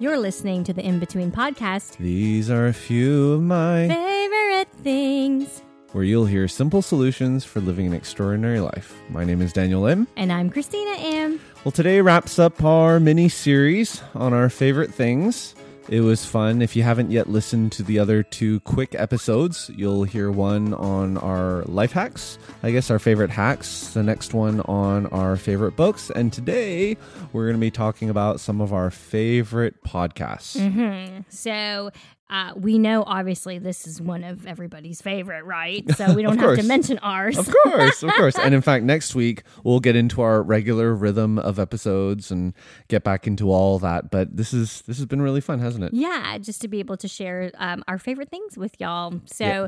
You're listening to the In Between podcast. These are a few of my Favorite things. where you'll hear simple solutions for living an extraordinary life. My name is Daniel Im. And I'm Christina Im. Well, today wraps up our mini series on our favorite things. It was fun. If you haven't yet listened to the other two quick episodes, you'll hear one on our life hacks, I guess our favorite hacks, the next one on our favorite books, and today we're going to be talking about some of our favorite podcasts. Mm-hmm. So uh, we know obviously this is one of everybody's favorite, right? So we don't have to mention ours. Of course, of course. And in fact, next week we'll get into our regular rhythm of episodes and get back into all that. But this is this has been really fun, hasn't it? Yeah, just to be able to share um, our favorite things with y'all. So Yeah.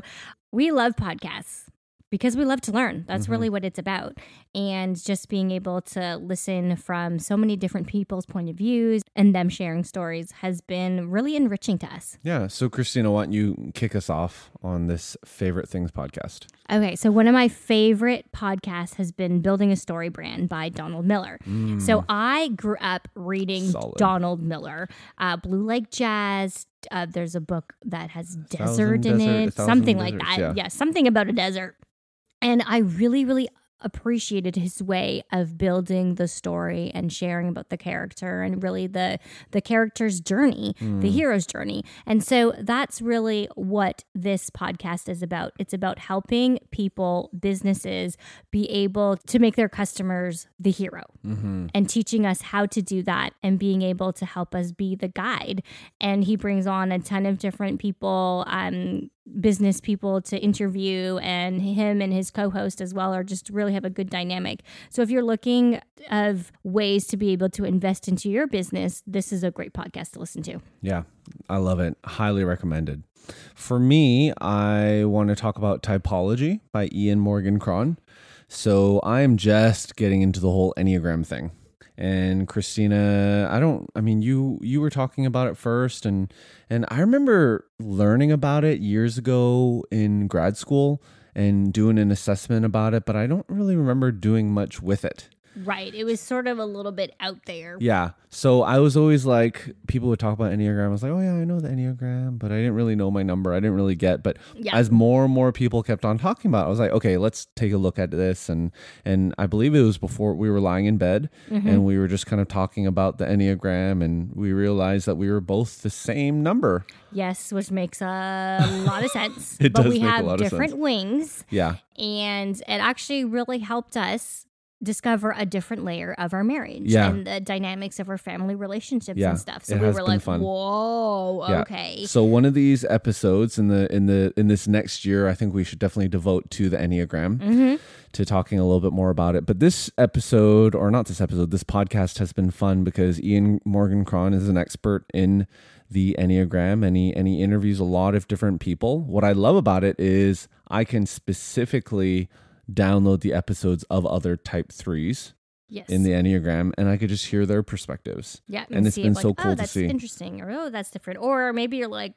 we love podcasts because we love to learn. That's Mm-hmm. really what it's about. And just being able to listen from so many different people's point of views and them sharing stories has been really enriching to us. Yeah. So Christina, why don't you kick us off on this favorite things podcast? Okay, so one of my favorite podcasts has been Building a Story Brand by Donald Miller. So I grew up reading Mm. Solid. Donald Miller, uh, Blue Like Jazz. Uh, there's a book that has desert in Desert- it, something like Deserts, that. yeah. something about a desert. And I really, really appreciated his way of building the story and sharing about the character and really the the character's journey, the hero's journey. And so that's really what this podcast is about. It's about helping people, businesses be able to make their customers the hero and teaching us how to do that and being able to help us be the guide. And he brings on a ton of different people, um, business people to interview, and him and his co-host as well are just really have a good dynamic. So if you're looking of ways to be able to invest into your business, this is a great podcast to listen to. Yeah, I love it. Highly recommended. For me, I want to talk about Typology by Ian Morgan Cron. So I am just getting into the whole Enneagram thing. And Christina, I don't I mean you you were talking about it first and and I remember learning about it years ago in grad school and doing an assessment about it, but I don't really remember doing much with it. Right. It was sort of a little bit out there. Yeah. So I was always like, people would talk about Enneagram. I was like, oh, yeah, I know the Enneagram, but I didn't really know my number. I didn't really get. But Yeah. as more and more people kept on talking about it, I was like, okay, let's take a look at this. And and I believe it was before we were lying in bed Mm-hmm. and we were just kind of talking about the Enneagram and we realized that we were both the same number. Yes, which makes a lot of sense. It but does we make a have lot of different sense. wings. Yeah. and it actually really helped us discover a different layer of our marriage Yeah. and the dynamics of our family relationships Yeah, and stuff. So it we were like, fun. "Whoa, Yeah. okay." So one of these episodes in the in the in this next year, I think we should definitely devote to the Enneagram. hmm to talking a little bit more about it. But this episode, or not this episode, this podcast has been fun because Ian Morgan Cron is an expert in the Enneagram and he, and he interviews a lot of different people. What I love about it is I can specifically download the episodes of other type threes Yes. in the Enneagram and I could just hear their perspectives. yeah, and it's see been if, so oh, cool oh, to that's see. interesting, or oh, that's different, or maybe you're like,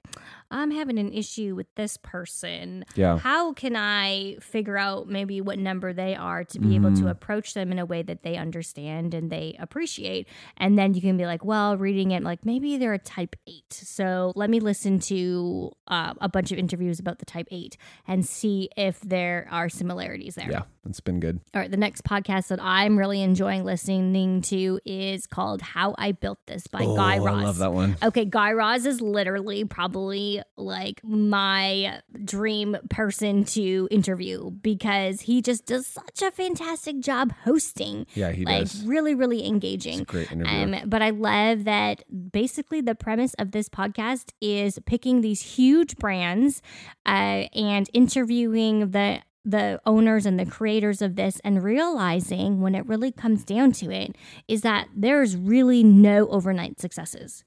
I'm having an issue with this person. Yeah. How can I figure out maybe what number they are to be able Mm-hmm. to approach them in a way that they understand and they appreciate? And then you can be like, well, reading it, like maybe they're a type eight. So let me listen to uh, a bunch of interviews about the type eight and see if there are similarities there. Yeah, it's been good. All right, the next podcast that I'm really enjoying listening to is called How I Built This by oh, Guy Raz. I love that one. Okay, Guy Raz is literally probably like my dream person to interview because he just does such a fantastic job hosting. Yeah, he like does. really, really engaging. great interviewer. Um, but I love that basically the premise of this podcast is picking these huge brands uh, and interviewing the the owners and the creators of this and realizing when it really comes down to it is that there's really no overnight successes.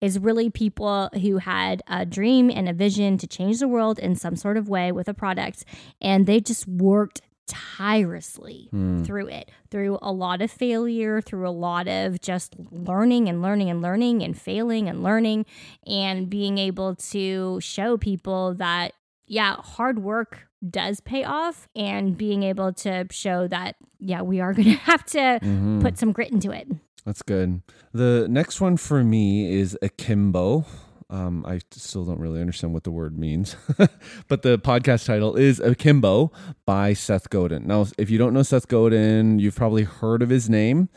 Is really people who had a dream and a vision to change the world in some sort of way with a product, and they just worked tirelessly hmm. through it, through a lot of failure, through a lot of just learning and learning and learning and failing and learning and being able to show people that, yeah, hard work does pay off and being able to show that, yeah, we are going to have to mm-hmm. put some grit into it. That's good. The next one for me is akimbo. Um, I still don't really understand what the word means, but the podcast title is Akimbo by Seth Godin. Now, if you don't know Seth Godin, you've probably heard of his name.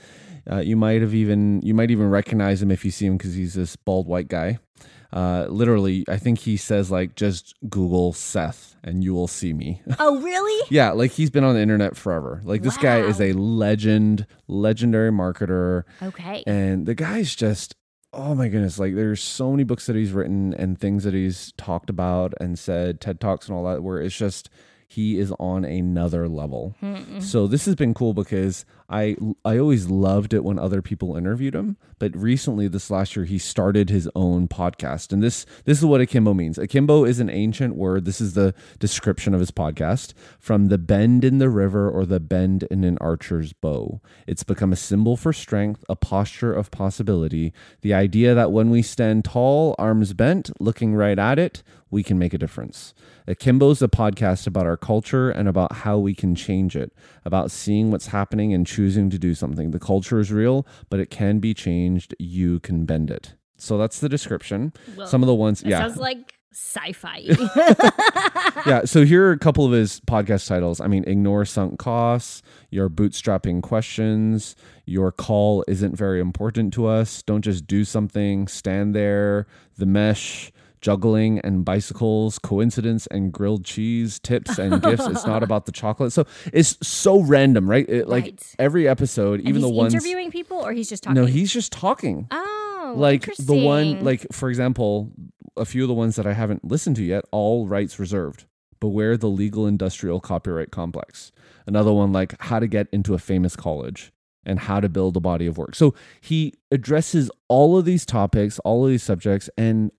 Uh, you might have even you might even recognize him if you see him because he's this bald white guy. Uh, literally, I think he says like just Google Seth and you will see me. Oh, really? Yeah, like he's been on the internet forever. Like this guy is a legend, legendary marketer. Okay. And the guy's just, oh my goodness, like there's so many books that he's written and things that he's talked about and said, TED Talks and all that, where it's just he is on another level. So this has been cool because I I always loved it when other people interviewed him, but recently this last year he started his own podcast. And this this is what akimbo means. Akimbo is an ancient word. This is the description of his podcast from the bend in the river or the bend in an archer's bow. It's become a symbol for strength, a posture of possibility, the idea that when we stand tall, arms bent, looking right at it, we can make a difference. Akimbo is a podcast about our culture and about how we can change it, about seeing what's happening and choosing to do something. The culture is real, but it can be changed. You can bend it. So that's the description. Well, Some of the ones, yeah. sounds like sci-fi. yeah. So here are a couple of his podcast titles. I mean, Ignore Sunk Costs, Your Bootstrapping Questions, Your Call Isn't Very Important to Us, Don't Just Do Something, Stand There, The Mesh, Juggling and Bicycles, Coincidence and Grilled Cheese, Tips and Gifts. It's not about the chocolate. So it's so random, right? It, like Right. every episode, even the ones. interviewing people or he's just talking? No, he's just talking Oh, like the one like for example a few of the ones that i haven't listened to yet all rights reserved beware the legal industrial copyright complex another one like how to get into a famous college and how to build a body of work so he addresses all of these topics all of these subjects and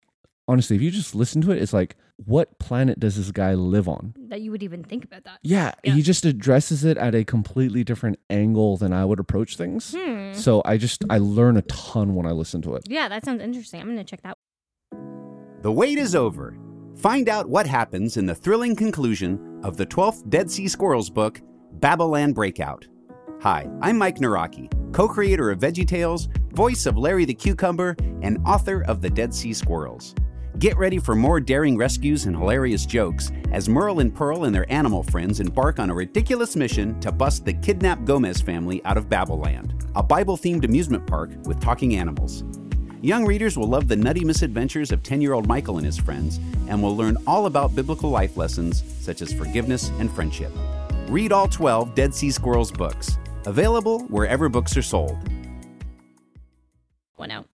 honestly if you just listen to it it's like what planet does this guy live on that you would even think about that. yeah, Yeah. he just addresses it at a completely different angle than i would approach things Hmm. so i just i learn a ton when i listen to it Yeah, that sounds interesting. I'm gonna check that. The wait is over. Find out what happens in the thrilling conclusion of the 12th Dead Sea Squirrels book, Babylon Breakout. Hi, I'm Mike Nawrocki, co creator of VeggieTales, voice of Larry the Cucumber, and author of The Dead Sea Squirrels. Get ready for more daring rescues and hilarious jokes as Merle and Pearl and their animal friends embark on a ridiculous mission to bust the kidnapped Gomez family out of Babylon, a Bible themed amusement park with talking animals. Young readers will love the nutty misadventures of 10 year old Michael and his friends and will learn all about biblical life lessons such as forgiveness and friendship. Read all 12 Dead Sea Squirrels books, available wherever books are sold. one out.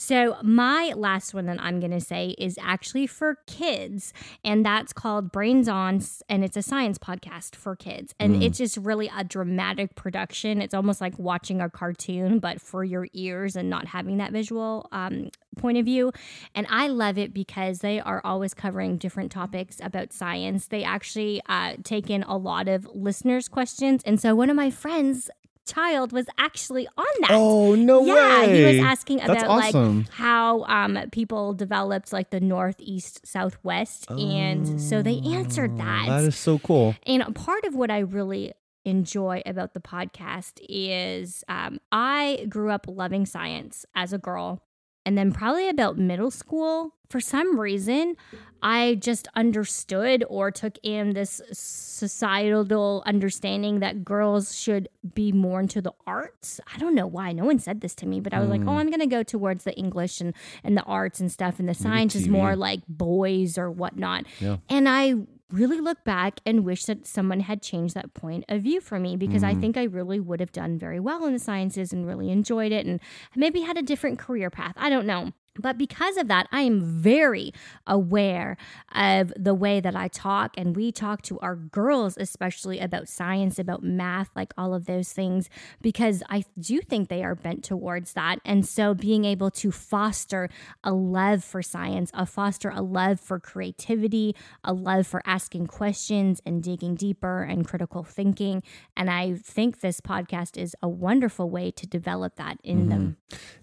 So my last one that I'm gonna say is actually for kids, and that's called Brains On, and it's a science podcast for kids, and it's just really a dramatic production. It's almost like watching a cartoon, but for your ears and not having that visual um, point of view. And I love it because they are always covering different topics about science. They actually uh, take in a lot of listeners' questions, and so one of my friends. Child was actually on that. Oh no yeah, way! he was asking That's about awesome. like how um people developed like the northeast southwest and so they answered that. Oh, That is so cool. and part of what I really enjoy about the podcast is um, I grew up loving science as a girl. And then, probably about middle school, for some reason, I just understood or took in this societal understanding that girls should be more into the arts. I don't know why. No one said this to me, but I was like, hmm. oh, I'm going to go towards the English and, and the arts and stuff. And the science is more like boys or whatnot. Yeah. And I really look back and wish that someone had changed that point of view for me because I mm. think I really would have done very well in the sciences and really enjoyed it and maybe had a different career path. I don't know. But because of that, I am very aware of the way that I talk and we talk to our girls, especially about science, about math, like all of those things, because I do think they are bent towards that. And so being able to foster a love for science, a foster a love for creativity, a love for asking questions and digging deeper and critical thinking. And I think this podcast is a wonderful way to develop that in mm-hmm. them.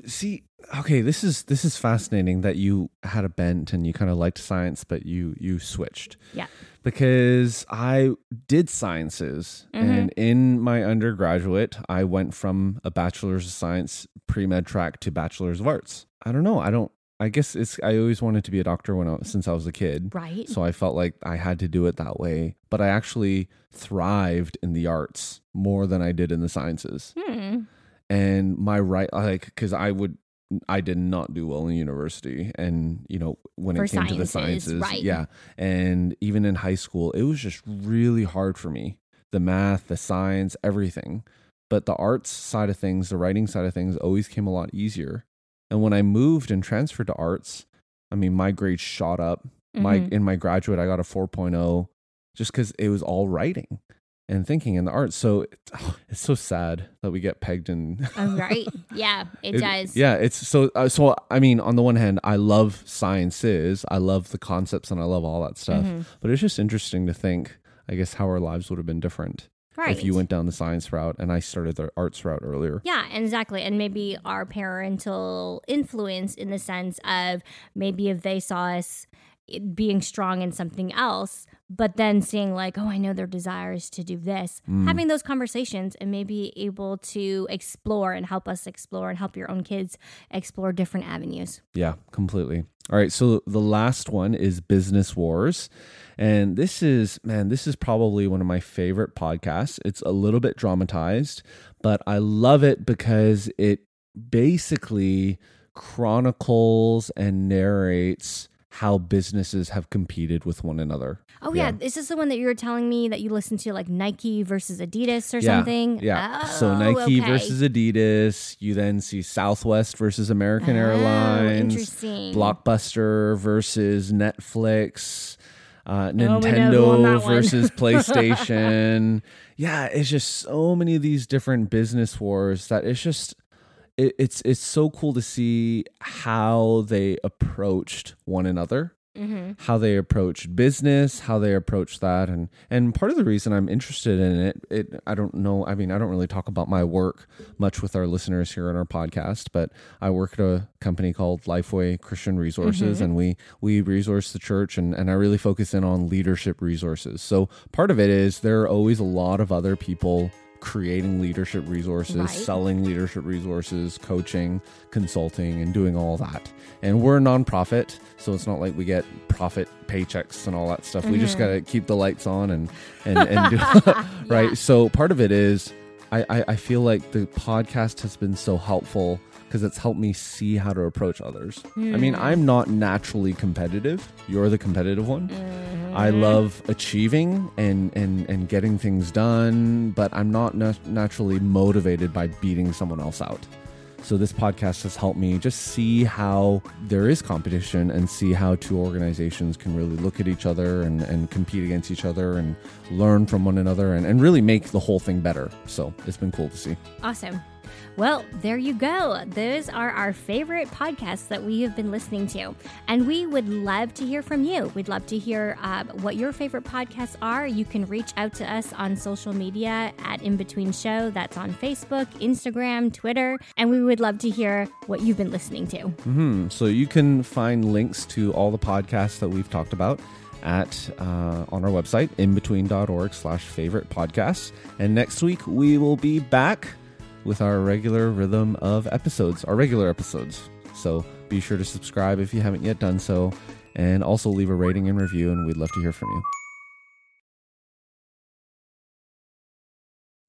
See, okay, this is this is fascinating that you had a bent and you kind of liked science, but you you switched. Yeah. Because I did sciences, and in my undergraduate, I went from a bachelor's of science pre med track to bachelor's of arts. I don't know. I don't. I guess it's. I always wanted to be a doctor when I since I was a kid. Right. So I felt like I had to do it that way. But I actually thrived in the arts more than I did in the sciences Hmm. and my right like because i would i did not do well in university. And you know when For it came to the sciences, sciences right. yeah. And even in high school it was just really hard for me. The math the science everything. But the arts side of things the writing side of things always came a lot easier. And when i moved and transferred to arts i mean my grades shot up. My Mhm. in my graduate i got a 4.0 just because it was all writing and thinking in the arts so it, it's so sad that we get pegged in Oh, right. Yeah, it, it- does. Yeah, it's so uh, so. I mean, on the one hand, I love sciences, I love the concepts, and I love all that stuff. Mhm. But it's just interesting to think, I guess, how our lives would have been different Right. if you went down the science route and I started the arts route earlier. Yeah, exactly. And maybe our parental influence in the sense of maybe if they saw us being strong in something else, but then seeing like, oh, I know their desire is to do this, Mm. having those conversations and maybe able to explore and help us explore and help your own kids explore different avenues. Yeah, completely. All right, so the last one is Business Wars. And this is, man, this is probably one of my favorite podcasts. It's a little bit dramatized, but I love it because it basically chronicles and narrates how businesses have competed with one another. Oh yeah, Yeah. is this the one that you were telling me that you listened to like Nike versus Adidas or yeah, something? Yeah. Oh, so Nike okay. versus Adidas. You then see Southwest versus American Oh, Airlines. interesting. Blockbuster versus Netflix. Uh, Oh, we know who Nintendo one. versus PlayStation. yeah, it's just so many of these different business wars that it's just it, it's it's so cool to see how they approached one another hmm how they approached business, how they approached that, and and part of the reason I'm interested in it, it I don't know. I mean, I don't really talk about my work much with our listeners here on our podcast, but I work at a company called Lifeway Christian Resources, and we we resource the church, and and I really focus in on leadership resources. So part of it is there are always a lot of other people creating leadership resources, Right. selling leadership resources, coaching, consulting, and doing all that. And we're a nonprofit, so it's not like we get profit paychecks and all that stuff. We just mm-hmm. got to keep the lights on and and, and do right. Yeah. So part of it is I, I I feel like the podcast has been so helpful because it's helped me see how to approach others. I hmm. mean, I'm not naturally competitive. You're the competitive one. I mm-hmm. love achieving and, and, and getting things done, but I'm not nat- naturally motivated by beating someone else out. So this podcast has helped me just see how there is competition and see how two organizations can really look at each other and, and compete against each other and learn from one another and, and really make the whole thing better. So it's been cool to see. Awesome. Well, there you go. Those are our favorite podcasts that we have been listening to. And we would love to hear from you. We'd love to hear uh, what your favorite podcasts are. You can reach out to us on social media at In Between Show. That's on Facebook, Instagram, Twitter. And we would love to hear what you've been listening to. Hmm. So you can find links to all the podcasts that we've talked about at uh, on our website inbetween.org slash favorite podcasts and next week we will be back with our regular rhythm of episodes our regular episodes. So be sure to subscribe if you haven't yet done so and also leave a rating and review and we'd love to hear from you.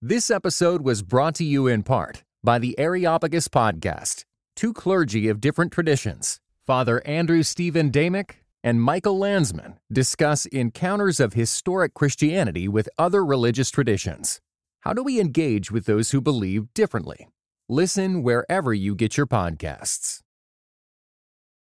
This episode was brought to you in part by the Areopagus Podcast, two clergy of different traditions, Father Andrew Stephen Damick and Michael Landsman, discuss encounters of historic Christianity with other religious traditions. How do we engage with those who believe differently? Listen wherever you get your podcasts.